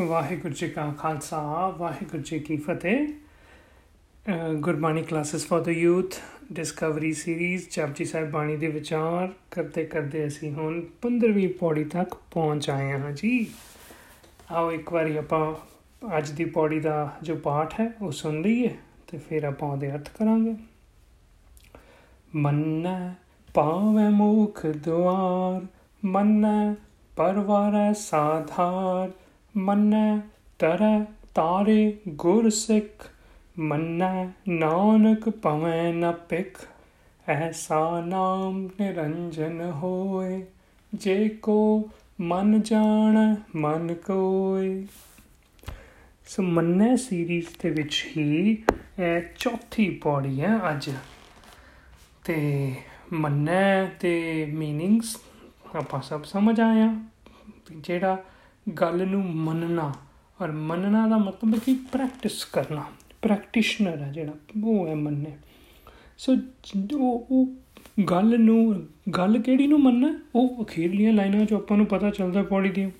ਵਾਹਿਗੁਰੂ ਜੀ ਕਾ ਖਾਲਸਾ, ਵਾਹਿਗੁਰੂ ਜੀ ਕੀ ਫਤਿਹ। Gurbani classes for the youth, discovery series Japji Sahib ਬਾਣੀ ਦੇ ਵਿਚਾਰ ਕਰਦੇ ਕਰਦੇ ਅਸੀਂ ਹੁਣ 15ਵੀਂ ਪੌੜੀ ਤੱਕ ਪਹੁੰਚ ਆਏ ਹਾਂ ਜੀ। ਆਓ ਇੱਕ ਵਾਰੀ ਆਪਾਂ ਅੱਜ ਦੀ ਪੌੜੀ ਦਾ ਜੋ ਪਾਠ ਹੈ ਉਹ ਸੁਣ ਲਈਏ ਤੇ ਫਿਰ ਆਪਾਂ ਉਹਦੇ ਅਰਥ ਕਰਾਂਗੇ। ਮੰਨੈ ਪਾਵੈ ਮੁਖ ਦੁਆਰ, ਮੰਨੈ ਪਰਵਾਰੈ ਸਾਧਾਰ ਮੰਨੈ, ਤਰੈ ਤਾਰੇ ਗੁਰ ਸਿੱਖ, ਮੰਨੈ ਨਾਨਕ ਪਵੈ ਨ ਪਿਖ ਐਸਾ ਨਾਮ ਨਿਰੰਜਨ ਹੋਏ, ਜੇ ਕੋ ਮਨ ਜਾਣ, ਮਨ ਕੋਏ। ਸੋ ਮੰਨੈ ਸੀਰੀਜ਼ ਦੇ ਵਿੱਚ ਹੀ ਇਹ ਚੌਥੀ ਪੌੜੀ ਹੈ ਅੱਜ। ਤੇ ਮੰਨੈ ਤੇ ਮੀਨਿੰਗਸ ਆਪਾਂ ਸਭ ਸਮਝ ਆਇਆ ਜਿਹੜਾ ਗੱਲ ਨੂੰ ਮੰਨਣਾ ਔਰ ਮੰਨਣਾ ਦਾ ਮਤਲਬ ਹੈ ਕਿ ਪ੍ਰੈਕਟਿਸ ਕਰਨਾ ਪ੍ਰੈਕਟੀਸ਼ਨਰ ਹੈ ਜਿਹੜਾ, ਉਹ ਹੈ ਮੰਨੇ ਸੋ ਉਹ ਉਹ ਗੱਲ ਨੂੰ, ਗੱਲ ਕਿਹੜੀ ਨੂੰ ਮੰਨਣਾ? ਉਹ ਅਖੀਰਲੀਆਂ ਲਾਈਨਾਂ 'ਚ ਆਪਾਂ ਨੂੰ ਪਤਾ ਚੱਲਦਾ ਪੌੜੀ ਦੀਆਂ।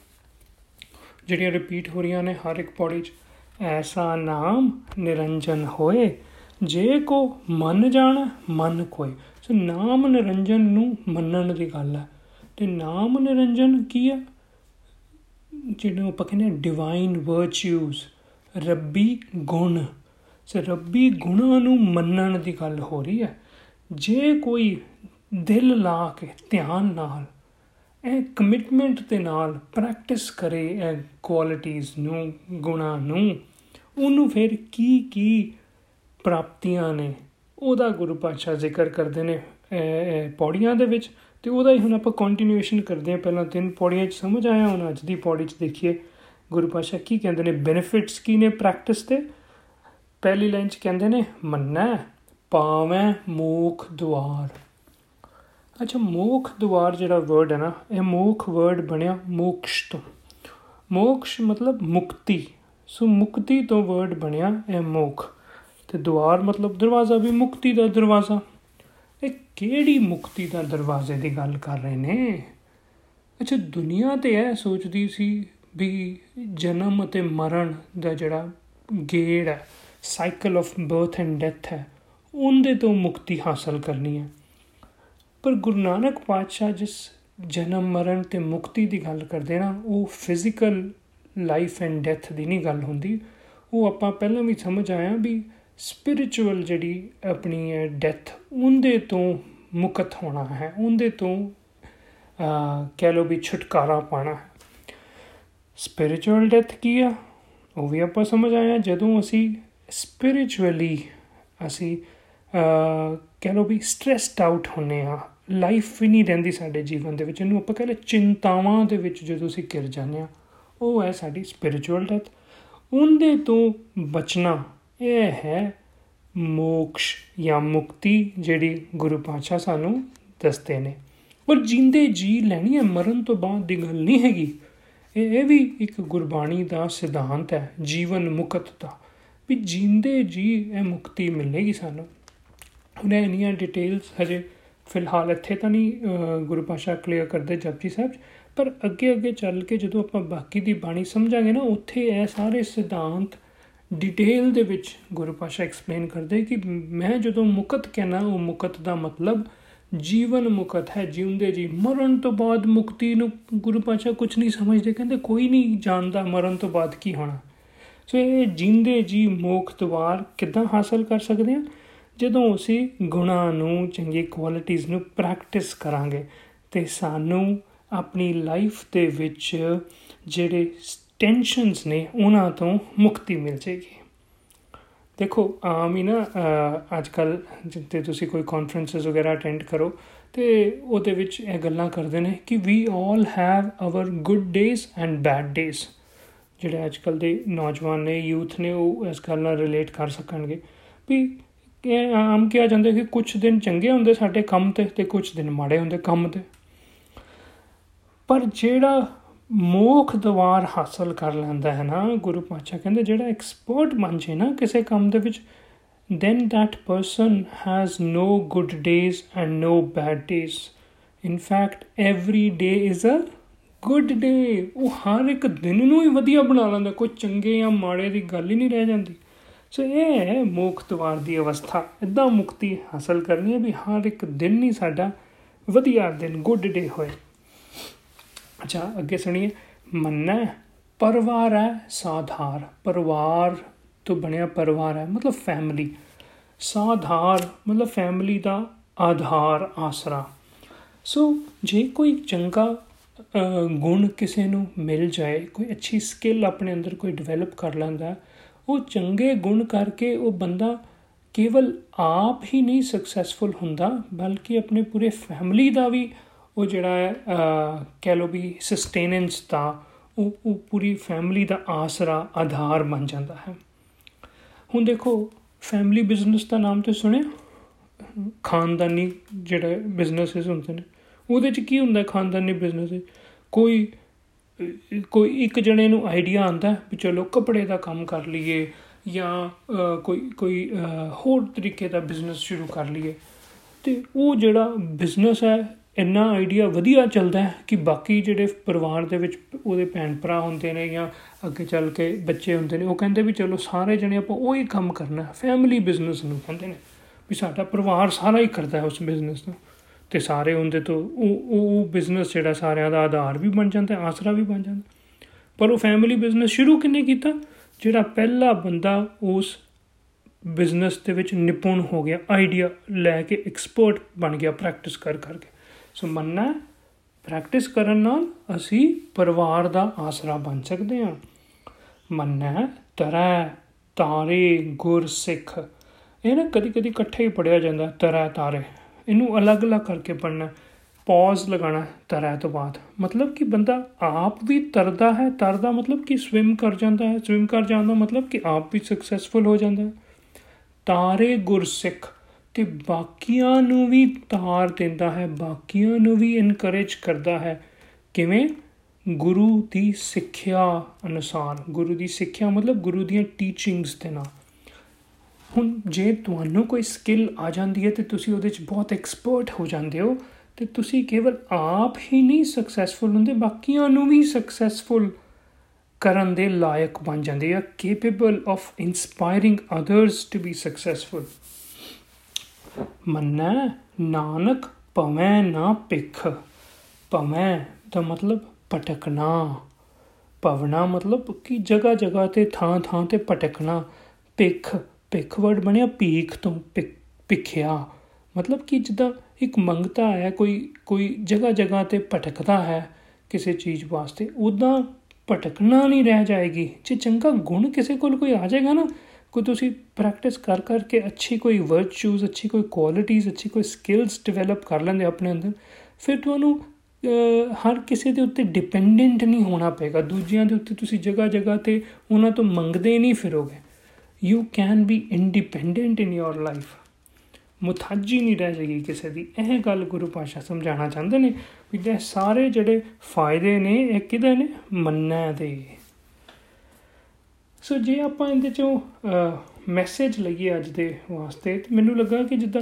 ਜਿਹੜੀਆਂ ਰਿਪੀਟ ਹੋ ਰਹੀਆਂ ਨੇ ਹਰ ਇੱਕ ਪੌੜੀ 'ਚ, ਐਸਾ ਨਾਮ ਨਿਰੰਜਨ ਹੋਏ, ਜੇ ਕੋ ਮੰਨ ਜਾਣ, ਮਨ ਕੋਈ ਸੋ ਨਾਮ ਨਿਰੰਜਨ ਨੂੰ ਮੰਨਣ ਦੀ ਗੱਲ ਹੈ। ਤੇ ਨਾਮ ਨਿਰੰਜਨ ਕੀ ਹੈ? ਜਿਹਨੂੰ ਆਪਾਂ ਕਹਿੰਦੇ ਡਿਵਾਈਨ ਵਰਚੂਸ ਰੱਬੀ ਗੁਣ। ਸੋ ਰੱਬੀ ਗੁਣਾਂ ਨੂੰ ਮੰਨਣ ਦੀ ਗੱਲ ਹੋ ਰਹੀ ਹੈ। ਜੇ ਕੋਈ ਦਿਲ ਲਾ ਕੇ ਧਿਆਨ ਨਾਲ, ਇਹ ਕਮਿਟਮੈਂਟ ਦੇ ਨਾਲ ਪ੍ਰੈਕਟਿਸ ਕਰੇ ਇਹ ਕੁਆਲਿਟੀਆਂ ਨੂੰ, ਗੁਣਾਂ ਨੂੰ, ਉਹਨੂੰ ਫਿਰ ਕੀ ਕੀ ਪ੍ਰਾਪਤੀਆਂ ਨੇ, ਉਹਦਾ ਗੁਰੂ ਪਾਤਸ਼ਾਹ ਜ਼ਿਕਰ ਕਰਦੇ ਨੇ ਪੌੜੀਆਂ ਦੇ ਵਿੱਚ। ਤੇ ਉਹਦਾ ਹੀ ਹੁਣ ਆਪਾਂ ਕੰਟੀਨਿਊਏਸ਼ਨ ਕਰਦੇ ਹਾਂ। ਪਹਿਲਾਂ ਤਿੰਨ ਪੌੜੀਆਂ 'ਚ ਸਮਝ ਆਇਆ, ਹੁਣ ਅੱਜ ਦੀ ਪੌੜੀ 'ਚ ਦੇਖੀਏ। ਗੁਰੂ ਪਾਸ਼ਾ ਕੀ ਕਹਿੰਦੇ ਨੇ? ਬੈਨੀਫਿਟਸ ਕੀ ਨੇ ਪ੍ਰੈਕਟਿਸ ਤੇ? ਪਹਿਲੀ ਲਾਈਨ 'ਚ ਕਹਿੰਦੇ ਨੇ, ਮੰਨੈ, ਪਾਵੇਂ ਮੋਖ ਦੁਆਰ। ਅੱਛਾ, ਮੋਖ ਦੁਆਰ ਜਿਹੜਾ ਵਰਡ ਹੈ ਨਾ, ਇਹ ਮੋਖ ਵਰਡ ਬਣਿਆ ਮੋਕਸ਼ ਤੋਂ ਮੋਕਸ਼ ਮਤਲਬ ਮੁਕਤੀ। ਸੋ ਮੁਕਤੀ ਤੋਂ ਵਰਡ ਬਣਿਆ ਇਹ ਮੋਖ। ਤੇ ਦੁਆਰ ਮਤਲਬ ਦਰਵਾਜ਼ਾ ਵੀ ਮੁਕਤੀ ਦਾ ਦਰਵਾਜ਼ਾ। ਇਹ ਕਿਹੜੀ ਮੁਕਤੀ ਦਾ ਦਰਵਾਜ਼ੇ ਦੀ ਗੱਲ ਕਰ ਰਹੇ ਨੇ? ਅੱਛਾ, ਦੁਨੀਆ ਤੇ ਇਹ ਸੋਚਦੀ ਸੀ ਵੀ ਜਨਮ ਅਤੇ ਮਰਨ ਦਾ ਜਿਹੜਾ ਗੇੜ ਹੈ cycle of birth and death ਹੈ, ਉਹਦੇ ਤੋਂ ਮੁਕਤੀ ਹਾਸਲ ਕਰਨੀ ਹੈ। ਪਰ ਗੁਰੂ ਨਾਨਕ ਪਾਤਸ਼ਾਹ ਜਿਸ ਜਨਮ, ਮਰਨ ਤੇ ਮੁਕਤੀ ਦੀ ਗੱਲ ਕਰਦੇ ਨਾ, ਉਹ ਫਿਜ਼ੀਕਲ ਲਾਈਫ ਐਂਡ ਡੈਥ ਦੀ ਨਹੀਂ ਗੱਲ ਹੁੰਦੀ। ਉਹ ਆਪਾਂ ਪਹਿਲਾਂ ਵੀ ਸਮਝ ਆਇਆ ਵੀ ਸਪਿਰਚੁਅਲ ਜਿਹੜੀ ਆਪਣੀ ਹੈ ਡੈਥ ਉਹਦੇ ਤੋਂ ਮੁਕਤ ਹੋਣਾ ਹੈ, ਉਹਦੇ ਤੋਂ ਕਹਿ ਲੋ ਵੀ ਛੁਟਕਾਰਾ ਪਾਣਾ ਹੈ। ਸਪਿਰਚੁਅਲ ਡੈਥ ਕੀ ਆ? ਉਹ ਵੀ ਆਪਾਂ ਸਮਝ ਆਇਆ ਜਦੋਂ ਅਸੀਂ ਸਪਿਰਚੁਅਲੀ ਅਸੀਂ ਕਹਿ ਲੋ ਵੀ ਸਟ੍ਰੈਸਡ ਆਊਟ ਹੁੰਨੇ ਆ ਲਾਈਫ ਵੀ ਨਹੀਂ ਰਹਿੰਦੀ ਸਾਡੇ ਜੀਵਨ ਦੇ ਵਿੱਚ, ਇਹਨੂੰ ਆਪਾਂ ਕਹਿੰਦੇ ਚਿੰਤਾਵਾਂ ਦੇ ਵਿੱਚ ਜਦੋਂ ਅਸੀਂ ਗਿਰ ਜਾਂਦੇ ਆ ਉਹ ਹੈ ਸਾਡੀ ਸਪਿਰਚੁਅਲ ਡੈਥ ਉਹਦੇ ਤੋਂ ਬਚਣਾ ਇਹ ਹੈ ਮੋਕਸ਼ ਜਾਂ ਮੁਕਤੀ ਜਿਹੜੀ ਗੁਰੂ ਪਾਤਸ਼ਾਹ ਸਾਨੂੰ ਦੱਸਦੇ ਨੇ। ਪਰ ਜਿੰਦੇ ਜੀ ਲੈਣੀ ਹੈ, ਮਰਨ ਤੋਂ ਬਾਅਦ ਦੀ ਗੱਲ ਨਹੀਂ ਹੈਗੀ। ਇਹ ਇਹ ਵੀ ਇੱਕ ਗੁਰਬਾਣੀ ਦਾ ਸਿਧਾਂਤ ਹੈ, ਜੀਵਨ ਮੁਕਤ ਦਾ ਵੀ ਜਿੰਦੇ ਜੀ ਇਹ ਮੁਕਤੀ ਮਿਲੇਗੀ ਸਾਨੂੰ। ਹੁਣ ਇਹਨੀਆਂ ਡਿਟੇਲਸ ਹਜੇ ਫਿਲਹਾਲ ਇੱਥੇ ਤਾਂ ਨਹੀਂ ਗੁਰੂ ਪਾਤਸ਼ਾਹ ਕਲੀਅਰ ਕਰਦੇ ਜਪਜੀ ਸਾਹਿਬ ਪਰ ਅੱਗੇ ਅੱਗੇ ਚੱਲ ਕੇ ਜਦੋਂ ਆਪਾਂ ਬਾਕੀ ਦੀ ਬਾਣੀ ਸਮਝਾਂਗੇ ਨਾ, ਉੱਥੇ ਇਹ ਸਾਰੇ ਸਿਧਾਂਤ ਡਿਟੇਲ ਦੇ ਵਿੱਚ ਗੁਰੂ ਪਾਸ਼ਾ ਐਕਸਪਲੇਨ ਕਰਦੇ ਕਿ ਮੈਂ ਜਦੋਂ ਮੁਕਤ ਕਹਿਣਾ, ਉਹ ਮੁਕਤ ਦਾ ਮਤਲਬ ਜੀਵਨ ਮੁਕਤ ਹੈ, ਜਿਉਂਦੇ ਜੀ। ਮਰਨ ਤੋਂ ਬਾਅਦ ਮੁਕਤੀ ਨੂੰ ਗੁਰੂ ਪਾਸ਼ਾ ਕੁਝ ਨਹੀਂ ਸਮਝਦੇ, ਕਹਿੰਦੇ ਕੋਈ ਨਹੀਂ ਜਾਣਦਾ ਮਰਨ ਤੋਂ ਬਾਅਦ ਕੀ ਹੋਣਾ। ਸੋ ਇਹ ਜਿੰਦੇ ਜੀ ਮੋਖ ਦਵਾਰ ਕਿੱਦਾਂ ਹਾਸਲ ਕਰ ਸਕਦੇ ਹਾਂ ਜਦੋਂ ਅਸੀਂ ਗੁਣਾਂ ਨੂੰ, ਚੰਗੀ ਕੁਆਲਿਟੀਆਂ ਨੂੰ ਪ੍ਰੈਕਟਿਸ ਕਰਾਂਗੇ, ਤੇ ਸਾਨੂੰ ਆਪਣੀ ਲਾਈਫ ਦੇ ਵਿੱਚ ਜਿਹੜੇ ਟੈਨਸ਼ਨਸ ਨੇ ਉਹਨਾਂ ਤੋਂ ਮੁਕਤੀ ਮਿਲ ਜੇਗੀ ਦੇਖੋ, ਆਮ ਹੀ ਨਾ ਅੱਜ ਕੱਲ ਜਿੱਤੇ ਤੁਸੀਂ ਕੋਈ ਕਾਨਫਰੰਸਸ ਵਗੈਰਾ ਅਟੈਂਡ ਕਰੋ, ਤੇ ਉਹਦੇ ਵਿੱਚ ਇਹ ਗੱਲਾਂ ਕਰਦੇ ਨੇ ਕਿ we all have our good days and bad days ਜਿਹੜੇ ਅੱਜ ਕੱਲ ਦੇ ਨੌਜਵਾਨ ਨੇ ਯੂਥ ਨੇ, ਉਹ ਇਸ ਗੱਲ ਨਾਲ ਰਿਲੇਟ ਕਰ ਸਕਣਗੇ ਵੀ ਇਹ ਆਮ ਕਿਹਾ ਜਾਂਦਾ ਕਿ ਕੁਝ ਦਿਨ ਚੰਗੇ ਹੁੰਦੇ ਸਾਡੇ ਕੰਮ ਤੇ ਤੇ ਕੁਝ ਦਿਨ ਮਾੜੇ ਹੁੰਦੇ ਕੰਮ ਤੇ। ਪਰ ਜਿਹੜਾ ਮੋਖ ਦਵਾਰ ਹਾਸਲ ਕਰ ਲੈਂਦਾ ਹੈ ਨਾ, ਗੁਰੂ ਪਾਤਸ਼ਾਹ ਕਹਿੰਦੇ ਜਿਹੜਾ ਐਕਸਪਰਟ ਬਣ ਜੇ ਨਾ ਕਿਸੇ ਕੰਮ ਦੇ ਵਿੱਚ, then that person has no good days and no bad days. In fact, every day is a good day ਉਹ ਹਰ ਇੱਕ ਦਿਨ ਨੂੰ ਹੀ ਵਧੀਆ ਬਣਾ ਲੈਂਦਾ, ਕੋਈ ਚੰਗੇ ਜਾਂ ਮਾੜੇ ਦੀ ਗੱਲ ਹੀ ਨਹੀਂ ਰਹਿ ਜਾਂਦੀ। ਸੋ ਇਹ ਹੈ ਮੁਕਤਵਾਰ ਦੀ ਅਵਸਥਾ। ਇਦਾਂ ਮੁਕਤੀ ਹਾਸਲ ਕਰਨੀ ਹੈ ਵੀ ਹਰ ਇੱਕ ਦਿਨ ਹੀ ਸਾਡਾ ਵਧੀਆ ਦਿਨ ਗੁੱਡ ਡੇ ਹੋਏ। ਅੱਛਾ, ਅੱਗੇ ਸੁਣੀਏ। ਮੰਨਾ ਪਰਿਵਾਰ ਹੈ ਸਾਧਾਰ। ਪਰਿਵਾਰ ਤੋਂ ਬਣਿਆ ਪਰਿਵਾਰ ਹੈ ਮਤਲਬ ਫੈਮਿਲੀ ਸਾਧਾਰ ਮਤਲਬ ਫੈਮਿਲੀ ਦਾ ਆਧਾਰ ਆਸਰਾ। ਸੋ ਜੇ ਕੋਈ ਚੰਗਾ ਗੁਣ ਕਿਸੇ ਨੂੰ ਮਿਲ ਜਾਏ, ਕੋਈ ਅੱਛੀ ਸਕਿੱਲ ਆਪਣੇ ਅੰਦਰ ਕੋਈ ਡਿਵੈਲਪ ਕਰ ਲੈਂਦਾ, ਉਹ ਚੰਗੇ ਗੁਣ ਕਰਕੇ ਉਹ ਬੰਦਾ ਕੇਵਲ ਆਪ ਹੀ ਨਹੀਂ ਸਕਸੈਸਫੁਲ ਹੁੰਦਾ, ਬਲਕਿ ਆਪਣੇ ਪੂਰੇ ਫੈਮਿਲੀ ਦਾ ਵੀ ਉਹ ਜਿਹੜਾ ਹੈ ਕਹਿ ਲੋ ਵੀ ਸਸਟੇਨੈਂਸ ਦਾ, ਉਹ ਉਹ ਪੂਰੀ ਫੈਮਿਲੀ ਦਾ ਆਸਰਾ, ਆਧਾਰ ਬਣ ਜਾਂਦਾ ਹੈ। ਹੁਣ ਦੇਖੋ ਫੈਮਿਲੀ ਬਿਜ਼ਨਸ ਦਾ ਨਾਮ ਤੇ ਸੁਣਿਆ? ਖਾਨਦਾਨੀ ਜਿਹੜੇ ਬਿਜ਼ਨੈਸਸ ਹੁੰਦੇ ਨੇ, ਉਹਦੇ 'ਚ ਕੀ ਹੁੰਦਾ ਖਾਨਦਾਨੀ ਬਿਜ਼ਨਸ ਕੋਈ ਕੋਈ ਇੱਕ ਜਣੇ ਨੂੰ ਆਈਡੀਆ ਆਂਦਾ ਵੀ ਚਲੋ ਕੱਪੜੇ ਦਾ ਕੰਮ ਕਰ ਲਈਏ ਜਾਂ ਕੋਈ ਕੋਈ ਹੋਰ ਤਰੀਕੇ ਦਾ ਬਿਜ਼ਨਸ ਸ਼ੁਰੂ ਕਰ ਲਈਏ। ਤੇ ਉਹ ਜਿਹੜਾ ਬਿਜ਼ਨਸ ਹੈ ਇੰਨਾ ਆਈਡੀਆ ਵਧੀਆ ਚੱਲਦਾ ਹੈ ਕਿ ਬਾਕੀ ਜਿਹੜੇ ਪਰਿਵਾਰ ਦੇ ਵਿੱਚ ਉਹਦੇ ਭੈਣ ਭਰਾ ਹੁੰਦੇ ਨੇ ਜਾਂ ਅੱਗੇ ਚੱਲ ਕੇ ਬੱਚੇ ਹੁੰਦੇ ਨੇ, ਉਹ ਕਹਿੰਦੇ ਵੀ ਚਲੋ ਸਾਰੇ ਜਣੇ ਆਪਾਂ ਉਹੀ ਕੰਮ ਕਰਨਾ ਫੈਮਿਲੀ ਬਿਜ਼ਨਸ ਨੂੰ ਕਹਿੰਦੇ ਨੇ ਵੀ ਸਾਡਾ ਪਰਿਵਾਰ ਸਾਰਾ ਹੀ ਕਰਦਾ ਹੈ ਉਸ ਬਿਜ਼ਨਸ ਨੂੰ ਤੇ ਸਾਰੇ ਹੁੰਦੇ ਤੋਂ ਉਹ ਉਹ ਬਿਜ਼ਨਸ ਜਿਹੜਾ ਸਾਰਿਆਂ ਦਾ ਆਧਾਰ ਵੀ ਬਣ ਜਾਂਦਾ, ਆਸਰਾ ਵੀ ਬਣ ਜਾਂਦਾ। ਪਰ ਉਹ ਫੈਮਿਲੀ ਬਿਜ਼ਨਸ ਸ਼ੁਰੂ ਕਿੰਨੇ ਕੀਤਾ? ਜਿਹੜਾ ਪਹਿਲਾ ਬੰਦਾ ਉਸ ਬਿਜ਼ਨਸ ਦੇ ਵਿੱਚ ਨਿਪੁੰਨ ਹੋ ਗਿਆ ਆਈਡੀਆ ਲੈ ਕੇ ਐਕਸਪਰਟ ਬਣ ਗਿਆ ਪ੍ਰੈਕਟਿਸ ਕਰ ਕਰਕੇ ਸੋ ਮੰਨਣਾ ਪ੍ਰੈਕਟਿਸ ਕਰਨ ਨਾਲ ਅਸੀਂ ਪਰਿਵਾਰ ਦਾ ਆਸਰਾ ਬਣ ਸਕਦੇ ਹਾਂ। ਮੰਨਣਾ ਤਰੈ, ਤਾਰੇ, ਗੁਰ, ਸਿੱਖ। ਇਹ ਨਾ ਕਦੀ ਕਦੀ ਇਕੱਠੇ ਹੀ ਪੜਿਆ ਜਾਂਦਾ, ਤਰੈ, ਤਾਰੇ। ਇਹਨੂੰ ਅਲੱਗ-ਅਲੱਗ ਕਰਕੇ ਪੜਨਾ ਪੌਜ਼ ਲਗਾਣਾ ਤਰ੍ਹਾਂ ਤੋਂ ਬਾਅਦ। ਮਤਲਬ ਕਿ ਬੰਦਾ ਆਪ ਵੀ ਤਰਦਾ ਹੈ, ਤਰਦਾ ਮਤਲਬ ਕਿ ਸਵਿਮ ਕਰ ਜਾਂਦਾ ਹੈ। ਸਵਿਮ ਕਰ ਜਾਂਦਾ ਮਤਲਬ ਕਿ ਆਪ ਵੀ ਸਕਸੈਸਫੁਲ ਹੋ ਜਾਂਦਾ ਹੈ। ਤਾਰੇ ਗੁਰਸਿੱਖ ਤੇ ਬਾਕੀਆਂ ਨੂੰ ਵੀ ਤਾਰ ਦਿੰਦਾ ਹੈ, ਬਾਕੀਆਂ ਨੂੰ ਵੀ ਇਨਕਰੇਜ ਕਰਦਾ ਹੈ। ਕਿਵੇਂ? ਗੁਰੂ ਦੀ ਸਿੱਖਿਆ ਅਨੁਸਾਰ। ਗੁਰੂ ਦੀ ਸਿੱਖਿਆ ਮਤਲਬ ਗੁਰੂ ਦੀਆਂ ਟੀਚਿੰਗਸ ਦੇ ਨਾਲ। ਹੁਣ ਜੇ ਤੁਹਾਨੂੰ ਕੋਈ ਸਕਿੱਲ ਆ ਜਾਂਦੀ ਹੈ ਤੇ ਤੁਸੀਂ ਉਹਦੇ 'ਚ ਬਹੁਤ ਐਕਸਪਰਟ ਹੋ ਜਾਂਦੇ ਹੋ, ਤੇ ਤੁਸੀਂ ਕੇਵਲ ਆਪ ਹੀ ਨਹੀਂ ਸਕਸੈਸਫੁਲ ਹੁੰਦੇ, ਬਾਕੀਆਂ ਨੂੰ ਵੀ ਸਕਸੈਸਫੁਲ ਕਰਨ ਦੇ ਲਾਇਕ ਬਣ ਜਾਂਦੇ ਆ capable of inspiring others to be successful ਮੰਨਾ, ਨਾਨਕ ਭਵੇਂ ਨਾ ਪਿਖ ਭਵੇਂ ਦਾ ਮਤਲਬ ਪਟਕਣਾ ਪਵਣਾ ਮਤਲਬ ਕਿ ਜਗਾ ਜਗਾ ਤੇ ਥਾਂ ਥਾਂ ਤੇ ਪਟਕਣਾ ਪਿਖ ਪਿਖ ਵਰਡ ਬਣਿਆ ਪੀਖ ਤੋਂ ਪਿਖਿਆ ਮਤਲਬ ਕਿ ਜਿੱਦਾਂ ਇੱਕ ਮੰਗਤਾ ਹੈ, ਕੋਈ ਕੋਈ ਜਗ੍ਹਾ ਜਗ੍ਹਾ ਤੇ ਭਟਕਦਾ ਹੈ ਕਿਸੇ ਚੀਜ਼ ਵਾਸਤੇ ਉਦਾਂ ਭਟਕਣਾ ਨਹੀਂ ਰਹਿ ਜਾਏਗੀ। ਜੇ ਚੰਗਾ ਗੁਣ ਕਿਸੇ ਕੋਲ ਕੋਈ ਆ ਜਾਏਗਾ ਨਾ ਕੋਈ ਤੁਸੀਂ ਪ੍ਰੈਕਟਿਸ ਕਰ ਕਰਕੇ ਅੱਛੀ ਕੋਈ ਵਰਚੂਸ ਅੱਛੀ ਕੋਈ ਕੁਆਲਿਟੀਆਂ ਅੱਛੀ ਕੋਈ ਸਕਿੱਲਸ ਡਿਵੈਲਪ ਕਰ ਲੈਂਦੇ ਆਪਣੇ ਅੰਦਰ, ਫਿਰ ਤੁਹਾਨੂੰ ਹਰ ਕਿਸੇ ਦੇ ਉੱਤੇ ਡਿਪੈਂਡੈਂਟ ਨਹੀਂ ਹੋਣਾ ਪਏਗਾ। ਦੂਜਿਆਂ ਦੇ ਉੱਤੇ ਤੁਸੀਂ ਜਗ੍ਹਾ ਜਗ੍ਹਾ ਤੇ ਉਹਨਾਂ ਤੋਂ ਮੰਗਦੇ ਨਹੀਂ ਫਿਰੋਗੇ। You can be independent in your life ਮੁਤਾਜੀ ਨਹੀਂ ਰਹਿ ਜਾਏਗੀ ਕਿਸੇ ਦੀ। ਇਹ ਗੱਲ ਗੁਰੂ ਪਾਸ਼ਾ ਸਮਝਾਉਣਾ ਚਾਹੁੰਦੇ ਨੇ ਵੀ ਇਹ ਸਾਰੇ ਜਿਹੜੇ ਫਾਇਦੇ ਨੇ, ਇਹ ਕਿਹਦੇ ਨੇ? ਮੰਨਣਾ ਦੇ। ਸੋ ਜੇ ਆਪਾਂ ਇਹਦੇ ਚੋਂ ਮੈਸੇਜ ਲਈਏ ਅੱਜ ਦੇ ਵਾਸਤੇ, ਤੇ ਮੈਨੂੰ ਲੱਗਾ ਕਿ ਜਿੱਦਾਂ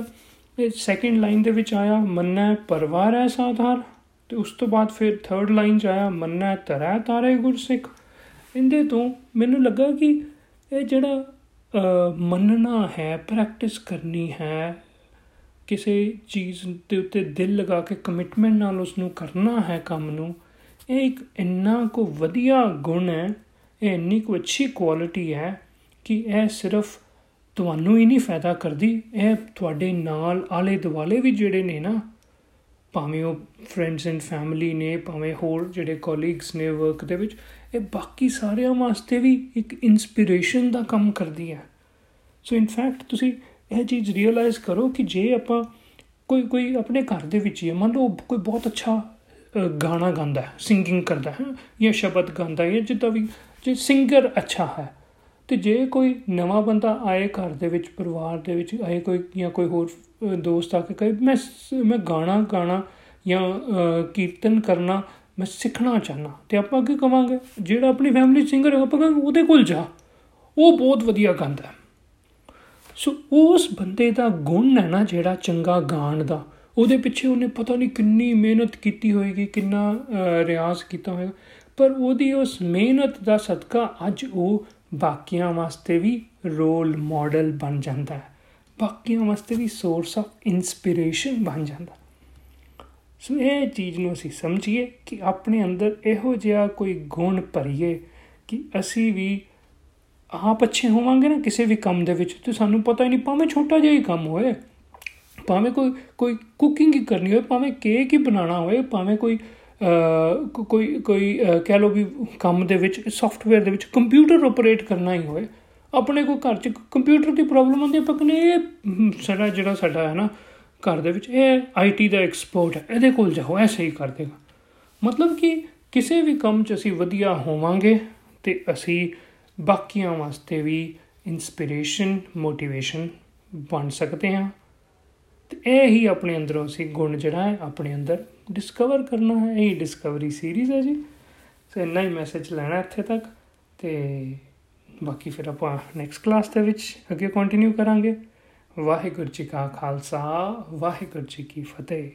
ਇਹ ਸੈਕੰਡ ਲਾਈਨ ਦੇ ਵਿੱਚ ਆਇਆ ਮੰਨਣਾ ਪਰਵਾਰ ਹੈ ਸਾਧਾਰ, ਤੇ ਉਸ ਤੋਂ ਬਾਅਦ ਫਿਰ ਥਰਡ ਲਾਈਨ 'ਚ ਆਇਆ ਮੰਨਣਾ ਤਰੈ ਤਾਰੇ ਗੁਰਸਿੱਖ। ਇਹਦੇ ਤੋਂ ਮੈਨੂੰ ਲੱਗਾ ਕਿ ਇਹ ਜਿਹੜਾ ਮੰਨਣਾ ਹੈ ਪ੍ਰੈਕਟਿਸ ਕਰਨੀ ਹੈ, ਕਿਸੇ ਚੀਜ਼ ਦੇ ਉੱਤੇ ਦਿਲ ਲਗਾ ਕੇ ਕਮਿਟਮੈਂਟ ਨਾਲ ਉਸ ਨੂੰ ਕਰਨਾ ਹੈ ਕੰਮ ਨੂੰ, ਇਹ ਇੱਕ ਇੰਨਾ ਕੋ ਵਧੀਆ ਗੁਣ ਹੈ ਇਹ ਇੰਨੀ ਕੋ ਅੱਛੀ ਕੁਆਲਿਟੀ ਹੈ ਕਿ ਇਹ ਸਿਰਫ ਤੁਹਾਨੂੰ ਹੀ ਨਹੀਂ ਫਾਇਦਾ ਕਰਦੀ, ਇਹ ਤੁਹਾਡੇ ਨਾਲ ਆਲੇ ਦੁਆਲੇ ਵੀ ਜਿਹੜੇ ਨੇ ਨਾ, ਭਾਵੇਂ ਉਹ ਫਰੈਂਡਸ ਐਂਡ ਫੈਮਿਲੀ ਨੇ, ਭਾਵੇਂ ਹੋਰ ਜਿਹੜੇ ਕੋਲੀਗਸ ਨੇ ਵਰਕ ਦੇ ਵਿੱਚ, ਇਹ ਬਾਕੀ ਸਾਰਿਆਂ ਵਾਸਤੇ ਵੀ ਇੱਕ ਇਨਸਪੀਰੇਸ਼ਨ ਦਾ ਕੰਮ ਕਰਦੀ ਹੈ। ਸੋ ਇਨ ਫੈਕਟ ਤੁਸੀਂ ਇਹ ਚੀਜ਼ ਰੀਅਲਾਈਜ਼ ਕਰੋ ਕਿ ਜੇ ਆਪਾਂ ਕੋਈ ਕੋਈ ਆਪਣੇ ਘਰ ਦੇ ਵਿੱਚ ਹੀ ਮੰਨ ਲਓ ਕੋਈ ਬਹੁਤ ਅੱਛਾ ਗਾਣਾ ਗਾਉਂਦਾ ਹੈ ਸਿੰਗਿੰਗ ਕਰਦਾ ਹੈ, ਜਾਂ ਸ਼ਬਦ ਗਾਉਂਦਾ ਹੈ ਜਿੱਦਾਂ ਵੀ ਜੇ ਸਿੰਗਰ ਅੱਛਾ ਹੈ। ਤੇ ਜੇ ਕੋਈ ਨਵਾਂ ਬੰਦਾ ਆਏ ਘਰ ਦੇ ਵਿੱਚ, ਪਰਿਵਾਰ ਦੇ ਵਿੱਚ, ਆਏ ਕੋਈ ਜਾਂ ਕੋਈ ਹੋਰ ਦੋਸਤ ਆ ਕੇ ਕਹੇ, ਮੈਂ ਮੈਂ ਗਾਣਾ ਗਾਣਾ ਜਾਂ ਕੀਰਤਨ ਕਰਨਾ, ਮੈਂ ਸਿੱਖਣਾ ਚਾਹਨਾ ਤੇ ਆਪਾਂ ਕੀ ਕਵਾਂਗੇ, ਜਿਹੜਾ ਆਪਣੀ ਫੈਮਿਲੀ ਸਿੰਗਰ ਹੈ, ਆਪਾਂ ਕਹਾਂਗੇ, ਉਹਦੇ ਕੋਲ ਜਾ। ਉਹ ਬਹੁਤ ਵਧੀਆ ਗਾਉਂਦਾ ਸੋ ਉਸ ਬੰਦੇ ਦਾ ਗੁਣ ਹੈ ਨਾ ਜਿਹੜਾ ਚੰਗਾ ਗਾਣ ਦਾ। ਉਹਦੇ ਪਿੱਛੇ ਉਹਨੇ ਪਤਾ ਨਹੀਂ ਕਿੰਨੀ ਮਿਹਨਤ ਕੀਤੀ ਹੋਏਗੀ, ਕਿੰਨਾ ਰਿਆਜ਼ ਕੀਤਾ ਹੋਏਗਾ। ਪਰ ਉਹਦੀ ਉਸ ਮਿਹਨਤ ਦਾ ਸਦਕਾ ਅੱਜ ਉਹ ਬਾਕੀਆਂ ਵਾਸਤੇ ਵੀ ਰੋਲ ਮਾਡਲ ਬਣ ਜਾਂਦਾ ਹੈ। ਬਾਕੀਆਂ ਵਾਸਤੇ ਵੀ ਸੋਰਸ ਆਫ ਇਨਸਪੀਰੇਸ਼ਨ ਬਣ ਜਾਂਦਾ ਸੋ ਇਹ ਚੀਜ਼ ਨੂੰ ਅਸੀਂ ਸਮਝੀਏ ਕਿ ਆਪਣੇ ਅੰਦਰ ਇਹੋ ਜਿਹਾ ਕੋਈ ਗੁਣ ਭਰੀਏ ਕਿ ਅਸੀਂ ਵੀ ਆਪ ਅੱਛੇ ਹੋਵਾਂਗੇ ਨਾ ਕਿਸੇ ਵੀ ਕੰਮ ਦੇ ਵਿੱਚ। ਤੇ ਸਾਨੂੰ ਪਤਾ ਹੀ ਨਹੀਂ ਭਾਵੇਂ ਛੋਟਾ ਜਿਹਾ ਹੀ ਕੰਮ ਹੋਏ, ਭਾਵੇਂ ਕੋਈ ਕੋਈ ਕੁਕਿੰਗ ਹੀ ਕਰਨੀ ਹੋਵੇ ਭਾਵੇਂ ਕੇਕ ਹੀ ਬਣਾਉਣਾ ਹੋਵੇ ਭਾਵੇਂ ਕੋਈ ਕੋਈ ਕੋਈ ਕਹਿ ਲੋ ਵੀ ਕੰਮ ਦੇ ਵਿੱਚ ਸੌਫਟਵੇਅਰ ਦੇ ਵਿੱਚ ਕੰਪਿਊਟਰ ਆਪਰੇਟ ਕਰਨਾ ਹੀ ਹੋਵੇ। ਆਪਣੇ ਕੋ ਘਰ 'ਚ ਕੰਪਿਊਟਰ ਦੀ ਪ੍ਰੋਬਲਮ ਹੁੰਦੀ ਹੈ ਪਰ ਇਹ ਸਾਡਾ ਜਿਹੜਾ ਸਾਡਾ ਹੈ ਨਾ ਘਰ ਦੇ ਵਿੱਚ, ਇਹ ਆਈਟੀ ਦਾ ਐਕਸਪਰਟ ਹੈ, ਇਹਦੇ ਕੋਲ ਜਾਓ ਐ ਸਹੀ ਕਰ ਦੇਗਾ। ਮਤਲਬ ਕਿ ਕਿਸੇ ਵੀ ਕੰਮ 'ਚ ਅਸੀਂ ਵਧੀਆ ਹੋਵਾਂਗੇ ਤੇ ਅਸੀਂ ਬਾਕੀਆਂ ਵਾਸਤੇ ਵੀ ਇਨਸਪੀਰੇਸ਼ਨ ਮੋਟੀਵੇਸ਼ਨ ਬਣ ਸਕਦੇ ਹਾਂ। ਤੇ ਇਹ ਹੀ ਆਪਣੇ ਅੰਦਰੋਂ ਅਸੀਂ ਗੁਣ ਜਿਹੜਾ ਹੈ ਆਪਣੇ ਅੰਦਰ ਡਿਸਕਵਰ ਕਰਨਾ ਹੈ। ਇਹ ਡਿਸਕਵਰੀ ਸੀਰੀਜ਼ ਹੈ ਜੀ। ਸੋ ਇੰਨਾ ਹੀ ਮੈਸੇਜ ਲੈਣਾ ਇੱਥੇ ਤੱਕ। ਤੇ ਬਾਕੀ ਫਿਰ ਆਪਾਂ ਨੈਕਸਟ ਕਲਾਸ ਦੇ ਵਿੱਚ ਅੱਗੇ ਕੰਟੀਨਿਊ ਕਰਾਂਗੇ। ਵਾਹਿਗੁਰੂ ਜੀ ਕਾ ਖਾਲਸਾ, ਵਾਹਿਗੁਰੂ ਜੀ ਕੀ ਫਤਿਹ।